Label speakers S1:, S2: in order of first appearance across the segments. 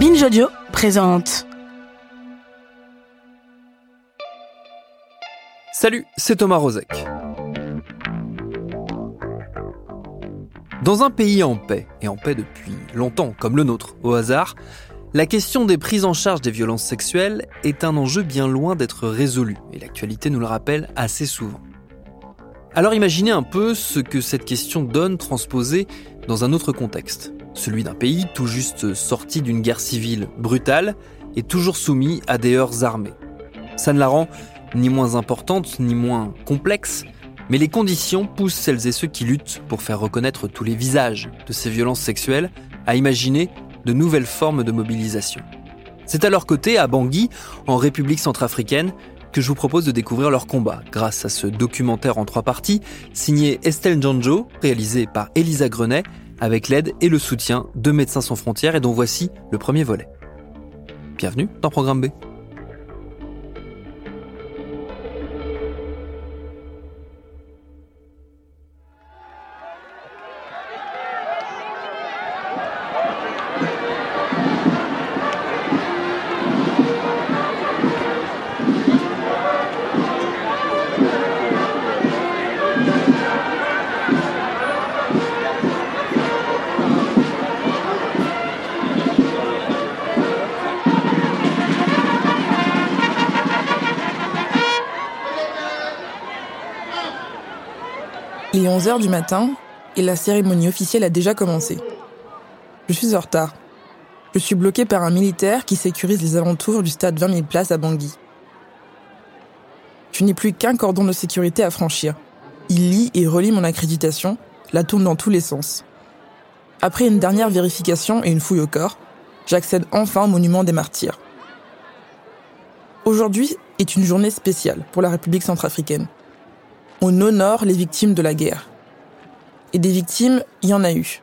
S1: Binge Audio présente.
S2: Salut, c'est Thomas Rozek. Dans un pays en paix, et en paix depuis longtemps comme le nôtre, au hasard, la question des prises en charge des violences sexuelles est un enjeu bien loin d'être résolu, et l'actualité nous le rappelle assez souvent. Alors imaginez un peu ce que cette question donne transposée dans un autre contexte, celui d'un pays tout juste sorti d'une guerre civile brutale et toujours soumis à des heurts armés. Ça ne la rend ni moins importante ni moins complexe, mais les conditions poussent celles et ceux qui luttent pour faire reconnaître tous les visages de ces violences sexuelles à imaginer de nouvelles formes de mobilisation. C'est à leur côté, à Bangui, en République centrafricaine, que je vous propose de découvrir leur combat grâce à ce documentaire en trois parties signé Estelle Njanjo, réalisé par Elisa Grenet, avec l'aide et le soutien de Médecins sans frontières et dont voici le premier volet. Bienvenue dans Programme B.
S1: est 11h du matin et la cérémonie officielle a déjà commencé. Je suis en retard. Je suis bloqué par un militaire qui sécurise les alentours du stade 20 000 places à Bangui. Je n'ai plus qu'un cordon de sécurité à franchir. Il lit et relit mon accréditation, la tourne dans tous les sens. Après une dernière vérification et une fouille au corps, j'accède enfin au monument des martyrs. Aujourd'hui est une journée spéciale pour la République centrafricaine. On honore les victimes de la guerre. Et des victimes, il y en a eu.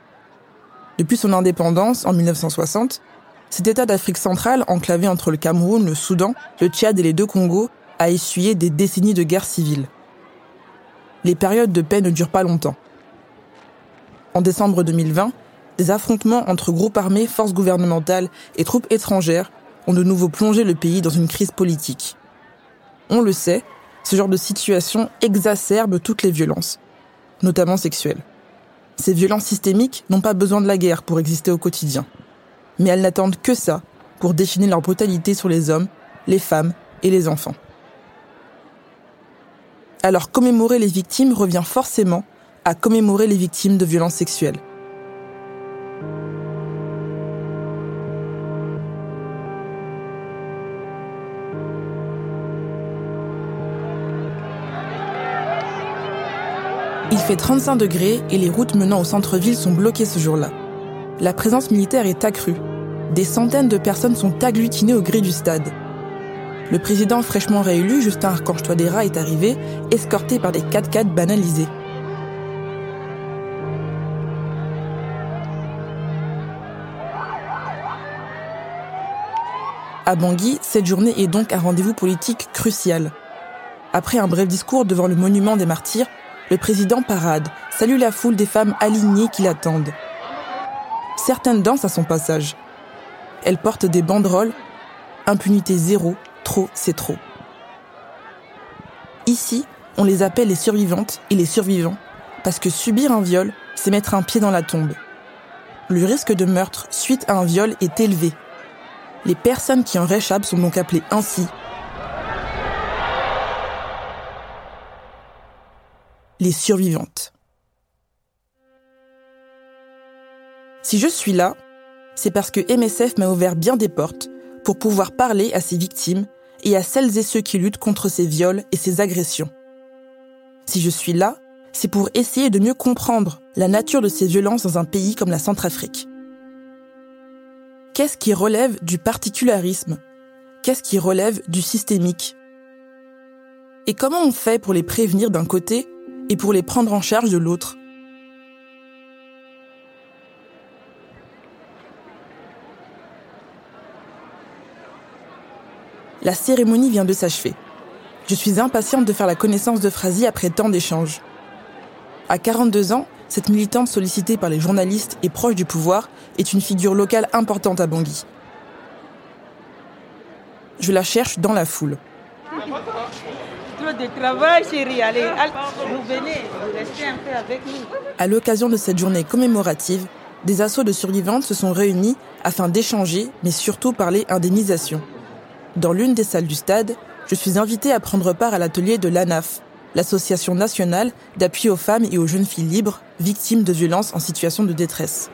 S1: Depuis son indépendance en 1960, cet État d'Afrique centrale, enclavé entre le Cameroun, le Soudan, le Tchad et les deux Congos, a essuyé des décennies de guerre civile. Les périodes de paix ne durent pas longtemps. En décembre 2020, des affrontements entre groupes armés, forces gouvernementales et troupes étrangères ont de nouveau plongé le pays dans une crise politique. On le sait, ce genre de situation exacerbe toutes les violences, notamment sexuelles. Ces violences systémiques n'ont pas besoin de la guerre pour exister au quotidien. Mais elles n'attendent que ça pour définir leur brutalité sur les hommes, les femmes et les enfants. Alors commémorer les victimes revient forcément à commémorer les victimes de violences sexuelles. Fait 35 degrés et les routes menant au centre-ville sont bloquées ce jour-là. La présence militaire est accrue. Des centaines de personnes sont agglutinées au gré du stade. Le président fraîchement réélu, Justin Archange Touadéra, est arrivé, escorté par des 4x4 banalisés. À Bangui, cette journée est donc un rendez-vous politique crucial. Après un bref discours devant le monument des martyrs, le président parade, salue la foule des femmes alignées qui l'attendent. Certaines dansent à son passage. Elles portent des banderoles Impunité zéro, trop c'est trop. Ici, on les appelle les survivantes et les survivants, parce que subir un viol, c'est mettre un pied dans la tombe. Le risque de meurtre suite à un viol est élevé. Les personnes qui en réchappent sont donc appelées ainsi les survivantes. Si je suis là, c'est parce que MSF m'a ouvert bien des portes pour pouvoir parler à ces victimes et à celles et ceux qui luttent contre ces viols et ces agressions. Si je suis là, c'est pour essayer de mieux comprendre la nature de ces violences dans un pays comme la Centrafrique. Qu'est-ce qui relève du particularisme? Qu'est-ce qui relève du systémique? Et comment on fait pour les prévenir d'un côté et pour les prendre en charge de l'autre La cérémonie vient de s'achever. Je suis impatiente de faire la connaissance de Phrasi après tant d'échanges. À 42 ans, cette militante sollicitée par les journalistes et proche du pouvoir est une figure locale importante à Bangui. Je la cherche dans la foule. À l'occasion de cette journée commémorative, des assauts de survivantes se sont réunis afin d'échanger, mais surtout parler indemnisation. Dans l'une des salles du stade, je suis invitée à prendre part à l'atelier de l'ANAF, l'Association nationale d'appui aux femmes et aux jeunes filles libres victimes de violences en situation de détresse.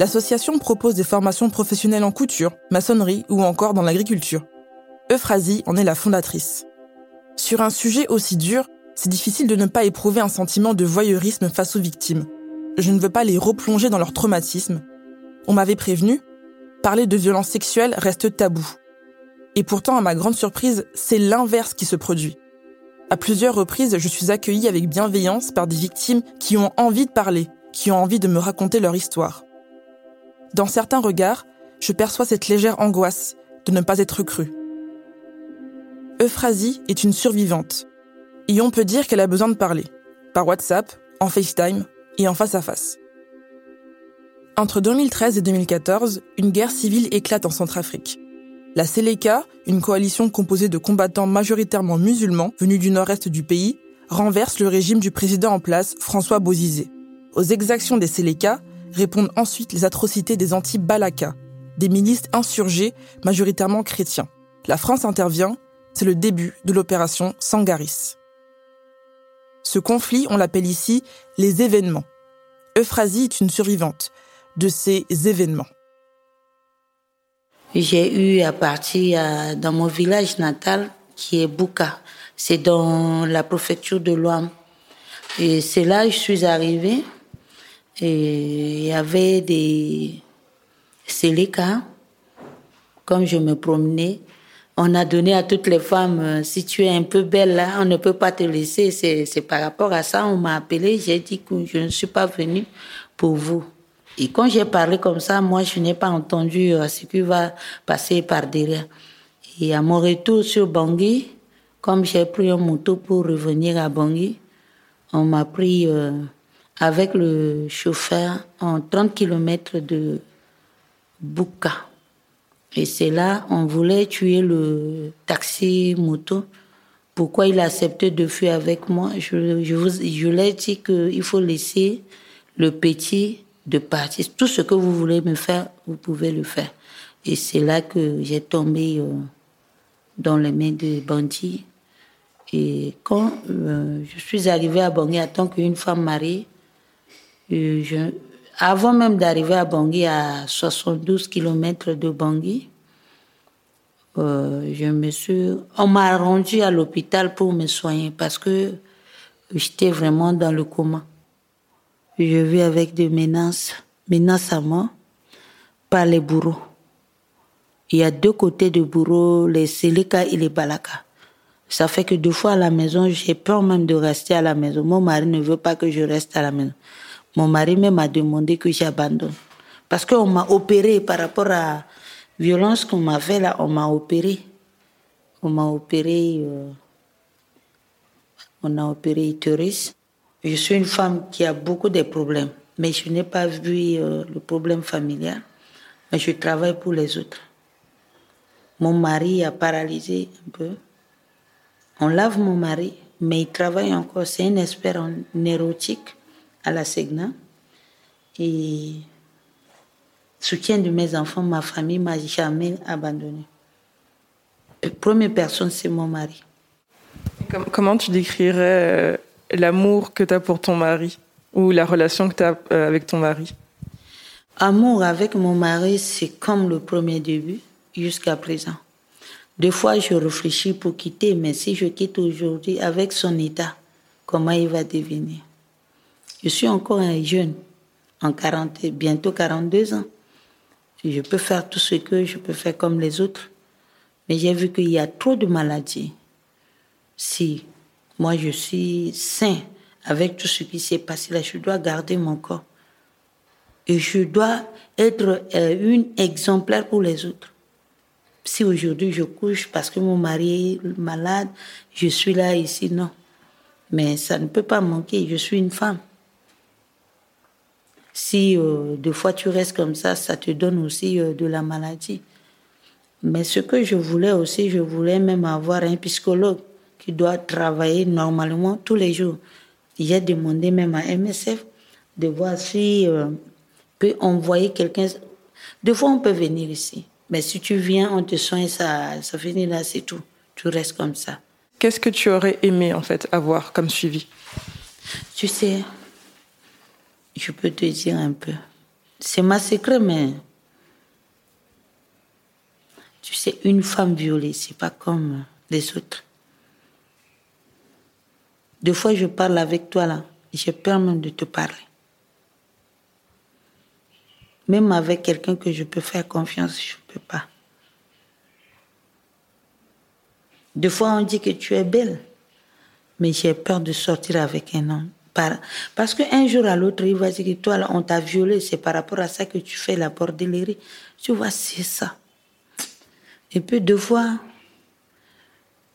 S1: L'association propose des formations professionnelles en couture, maçonnerie ou encore dans l'agriculture. Euphrasie en est la fondatrice. Sur un sujet aussi dur, c'est difficile de ne pas éprouver un sentiment de voyeurisme face aux victimes. Je ne veux pas les replonger dans leur traumatisme. On m'avait prévenu, parler de violences sexuelles reste tabou. Et pourtant, à ma grande surprise, c'est l'inverse qui se produit. À plusieurs reprises, je suis accueillie avec bienveillance par des victimes qui ont envie de parler, qui ont envie de me raconter leur histoire. Dans certains regards, je perçois cette légère angoisse de ne pas être crue. Euphrasie est une survivante. Et on peut dire qu'elle a besoin de parler. Par WhatsApp, en FaceTime et en face à face. Entre 2013 et 2014, une guerre civile éclate en Centrafrique. La Seleka, une coalition composée de combattants majoritairement musulmans venus du nord-est du pays, renverse le régime du président en place, François Bozizé. Aux exactions des Seleka, répondent ensuite les atrocités des anti-Balaka, des milices insurgées majoritairement chrétiens. La France intervient, c'est le début de l'opération Sangaris. Ce conflit, on l'appelle ici les événements. Euphrasie est une survivante de ces événements.
S3: J'ai eu à partir dans mon village natal qui est Bouka. C'est dans la préfecture de Loam. Et c'est là que je suis arrivée. Et il y avait des Séléka. Comme je me promenais, on a donné à toutes les femmes, euh, si tu es un peu belle là, on ne peut pas te laisser. C'est par rapport à ça, on m'a appelé, j'ai dit que je ne suis pas venue pour vous. Et quand j'ai parlé comme ça, moi, je n'ai pas entendu euh, ce qui va passer par derrière. Et à mon retour sur Bangui, comme j'ai pris un moto pour revenir à Bangui, on m'a pris... Euh, avec le chauffeur en 30 km de Bouka. Et c'est là, on voulait tuer le taxi moto. Pourquoi il a accepté de fuir avec moi? Je, je, vous, je l'ai dit qu'il faut laisser le petit de partir. Tout ce que vous voulez me faire, vous pouvez le faire. Et c'est là que j'ai tombé euh, dans les mains des bandits. Et quand euh, je suis arrivée à Bangui en tant qu'une femme mariée, avant même d'arriver à Bangui, à 72 km de Bangui, euh, je me suis, on m'a rendu à l'hôpital pour me soigner parce que j'étais vraiment dans le coma. Je vis avec des menaces, menaces à moi par les bourreaux. Il y a deux côtés de bourreaux, les Selika et les Balaka. Ça fait que deux fois à la maison, j'ai peur même de rester à la maison. Mon mari ne veut pas que je reste à la maison. Mon mari même a demandé que j'abandonne. Parce qu'on m'a opéré par rapport à violence qu'on m'a fait là, on m'a opéré. On m'a opéré, euh, on a opéré utérus. Je suis une femme qui a beaucoup de problèmes, mais je n'ai pas vu euh, le problème familial. Mais je travaille pour les autres. Mon mari a paralysé un peu. On lave mon mari, mais il travaille encore. C'est un expert en érotique à la Segna. Et soutien de mes enfants, ma famille m'a jamais abandonné. La première personne, c'est mon mari.
S4: Comment tu décrirais euh, l'amour que tu as pour ton mari ou la relation que tu as euh, avec ton mari?
S3: Amour avec mon mari, c'est comme le premier début jusqu'à présent. Des fois, je réfléchis pour quitter, mais si je quitte aujourd'hui avec son état, comment il va devenir? Je suis encore un jeune, en 40, bientôt 42 ans. Je peux faire tout ce que je peux faire comme les autres. Mais j'ai vu qu'il y a trop de maladies. Si moi je suis sain avec tout ce qui s'est passé là, je dois garder mon corps. Et je dois être euh, une exemplaire pour les autres. Si aujourd'hui je couche parce que mon mari est malade, je suis là ici, non. Mais ça ne peut pas manquer, je suis une femme. Si euh, deux fois tu restes comme ça, ça te donne aussi euh, de la maladie. Mais ce que je voulais aussi, je voulais même avoir un psychologue qui doit travailler normalement tous les jours. J'ai demandé même à MSF de voir si euh, peut envoyer quelqu'un. Deux fois, on peut venir ici. Mais si tu viens, on te soigne, ça, ça finit là, c'est tout. Tu restes comme ça.
S4: Qu'est-ce que tu aurais aimé, en fait, avoir comme suivi?
S3: Tu sais, je peux te dire un peu. C'est ma secret, mais. Tu sais, une femme violée, c'est pas comme les autres. Deux fois, je parle avec toi là. J'ai peur même de te parler. Même avec quelqu'un que je peux faire confiance, je ne peux pas. Deux fois, on dit que tu es belle, mais j'ai peur de sortir avec un homme. Parce qu'un jour à l'autre, il va dire que toi, on t'a violé, c'est par rapport à ça que tu fais la bordellerie. Tu vois, c'est ça. Et puis deux fois,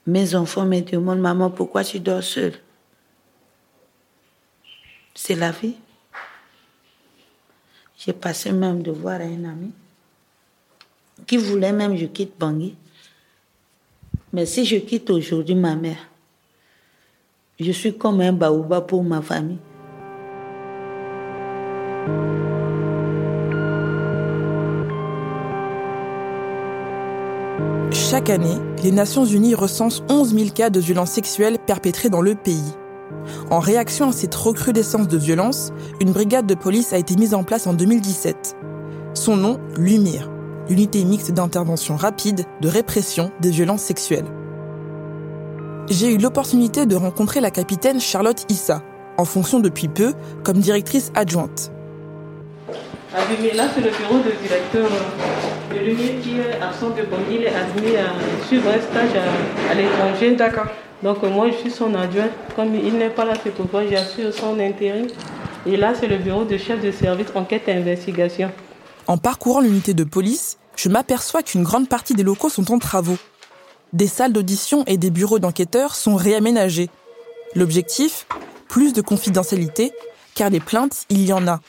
S3: mes enfants me demandent, maman, pourquoi tu dors seule? C'est la vie. J'ai passé même de voir un ami qui voulait même que je quitte Bangui. Mais si je quitte aujourd'hui ma mère, je suis comme un baouba pour ma famille.
S1: Chaque année, les Nations Unies recensent 11 000 cas de violences sexuelles perpétrés dans le pays. En réaction à cette recrudescence de violence, une brigade de police a été mise en place en 2017. Son nom, l'UMIR, l'unité mixte d'intervention rapide de répression des violences sexuelles. J'ai eu l'opportunité de rencontrer la capitaine Charlotte Issa, en fonction depuis peu comme directrice adjointe.
S5: Là, c'est le bureau du directeur de l'UMIR qui est absent de Bangui, il est admis à suivre un stage à, à l'étranger.
S4: D'accord.
S5: Donc moi, je suis son adjoint. Comme il n'est pas là, c'est pourquoi j'assure son intérim. Et là, c'est le bureau de chef de service enquête et investigation.
S1: En parcourant l'unité de police, je m'aperçois qu'une grande partie des locaux sont en travaux. Des salles d'audition et des bureaux d'enquêteurs sont réaménagés. L'objectif Plus de confidentialité, car les plaintes, il y en a.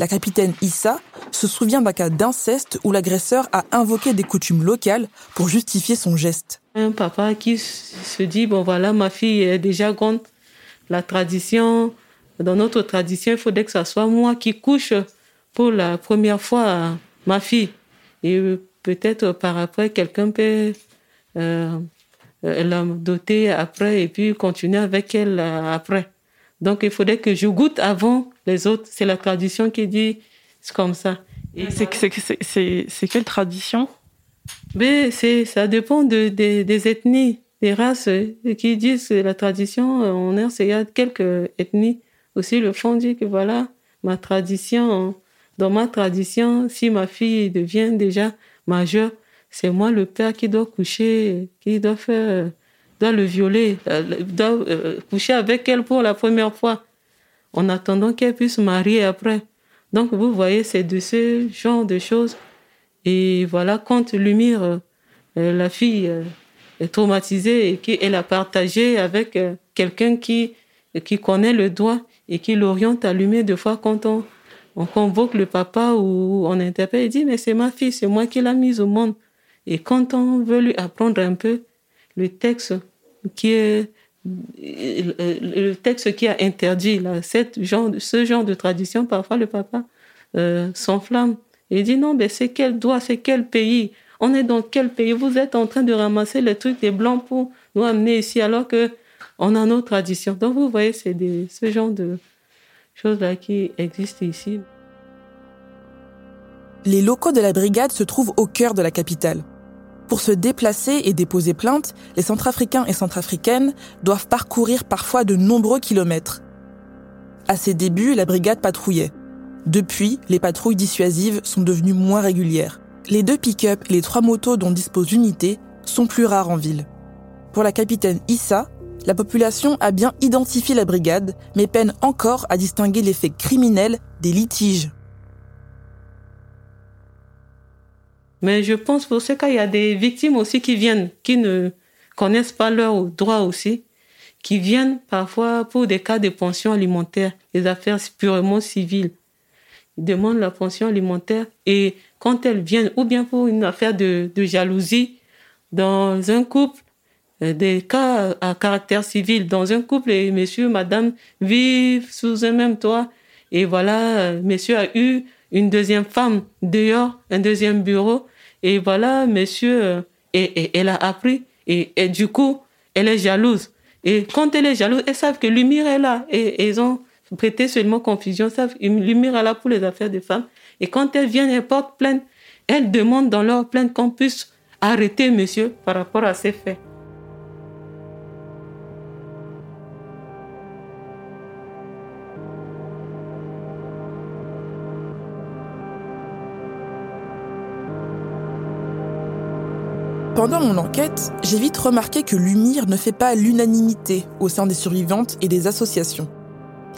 S1: La capitaine Issa se souvient d'un cas d'inceste où l'agresseur a invoqué des coutumes locales pour justifier son geste.
S5: Un papa qui se dit, bon voilà, ma fille est déjà grande. La tradition, dans notre tradition, il faudrait que ce soit moi qui couche pour la première fois ma fille. Et peut-être par après, quelqu'un peut la doter après et puis continuer avec elle après. Donc il faudrait que je goûte avant les autres. C'est la tradition qui dit c'est comme ça.
S4: C'est quelle tradition?
S5: Mais c'est, ça dépend de, des ethnies, des races qui disent que la tradition, on est, il y a quelques ethnies aussi le font dire que voilà, ma tradition, dans ma tradition, si ma fille devient déjà majeure, c'est moi le père qui doit coucher, qui doit faire, doit le violer, euh, doit euh, coucher avec elle pour la première fois, en attendant qu'elle puisse marier après. Donc vous voyez, c'est de ce genre de choses et voilà, quand Lumire, euh, la fille, est traumatisée et qu'elle a partagé avec quelqu'un qui, qui connaît le doigt et qui l'oriente à Lumire, deux fois quand on, on convoque le papa ou on interpelle, il dit, mais c'est ma fille, c'est moi qui l'ai mise au monde. Et quand on veut lui apprendre un peu le texte qui est le texte qui a interdit là, cette genre, ce genre de tradition, parfois le papa euh, s'enflamme. Il dit non, mais c'est quel doigt, c'est quel pays? On est dans quel pays? Vous êtes en train de ramasser les trucs des blancs pour nous amener ici alors que on a nos traditions. Donc vous voyez, c'est ce genre de choses-là qui existent ici.
S1: Les locaux de la brigade se trouvent au cœur de la capitale. Pour se déplacer et déposer plainte, les Centrafricains et Centrafricaines doivent parcourir parfois de nombreux kilomètres. À ses débuts, la brigade patrouillait. Depuis, les patrouilles dissuasives sont devenues moins régulières. Les deux pick-up et les trois motos dont dispose l'unité sont plus rares en ville. Pour la capitaine Issa, la population a bien identifié la brigade, mais peine encore à distinguer les faits criminels des litiges.
S5: Mais je pense pour ce cas, il y a des victimes aussi qui viennent, qui ne connaissent pas leurs droits aussi, qui viennent parfois pour des cas de pension alimentaire, des affaires purement civiles. Ils demandent la pension alimentaire et quand elles viennent, ou bien pour une affaire de, de jalousie dans un couple, euh, des cas à caractère civil dans un couple et monsieur, madame vivent sous un même toit. Et voilà, euh, monsieur a eu une deuxième femme dehors, un deuxième bureau. Et voilà, monsieur, euh, et, elle a appris. Et, et, du coup, elle est jalouse. Et quand elle est jalouse, elles savent que Lumière est là. Et, ils ont prêté seulement confusion. Savent Lumière est là pour les affaires des femmes. Et quand elles viennent, elles portent plainte. Elles demandent dans leur plainte qu'on puisse arrêter monsieur par rapport à ces faits.
S1: Mon enquête, j'ai vite remarqué que l'UMIR ne fait pas l'unanimité au sein des survivantes et des associations.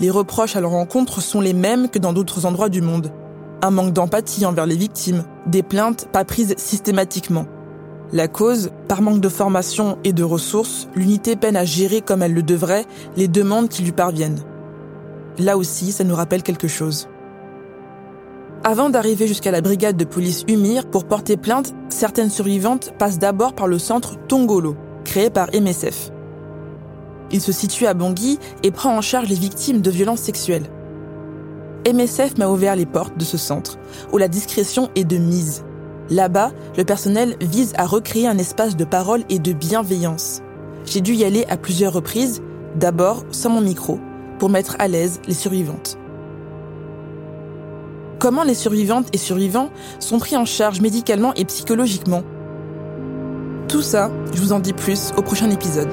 S1: Les reproches à leur encontre sont les mêmes que dans d'autres endroits du monde. Un manque d'empathie envers les victimes, des plaintes pas prises systématiquement. La cause, par manque de formation et de ressources, l'unité peine à gérer comme elle le devrait les demandes qui lui parviennent. Là aussi, ça nous rappelle quelque chose. Avant d'arriver jusqu'à la brigade de police Umir pour porter plainte, certaines survivantes passent d'abord par le centre Tongolo, créé par MSF. Il se situe à Bangui et prend en charge les victimes de violences sexuelles. MSF m'a ouvert les portes de ce centre, où la discrétion est de mise. Là-bas, le personnel vise à recréer un espace de parole et de bienveillance. J'ai dû y aller à plusieurs reprises, d'abord sans mon micro, pour mettre à l'aise les survivantes comment les survivantes et survivants sont pris en charge médicalement et psychologiquement? Tout ça, je vous en dis plus au prochain épisode.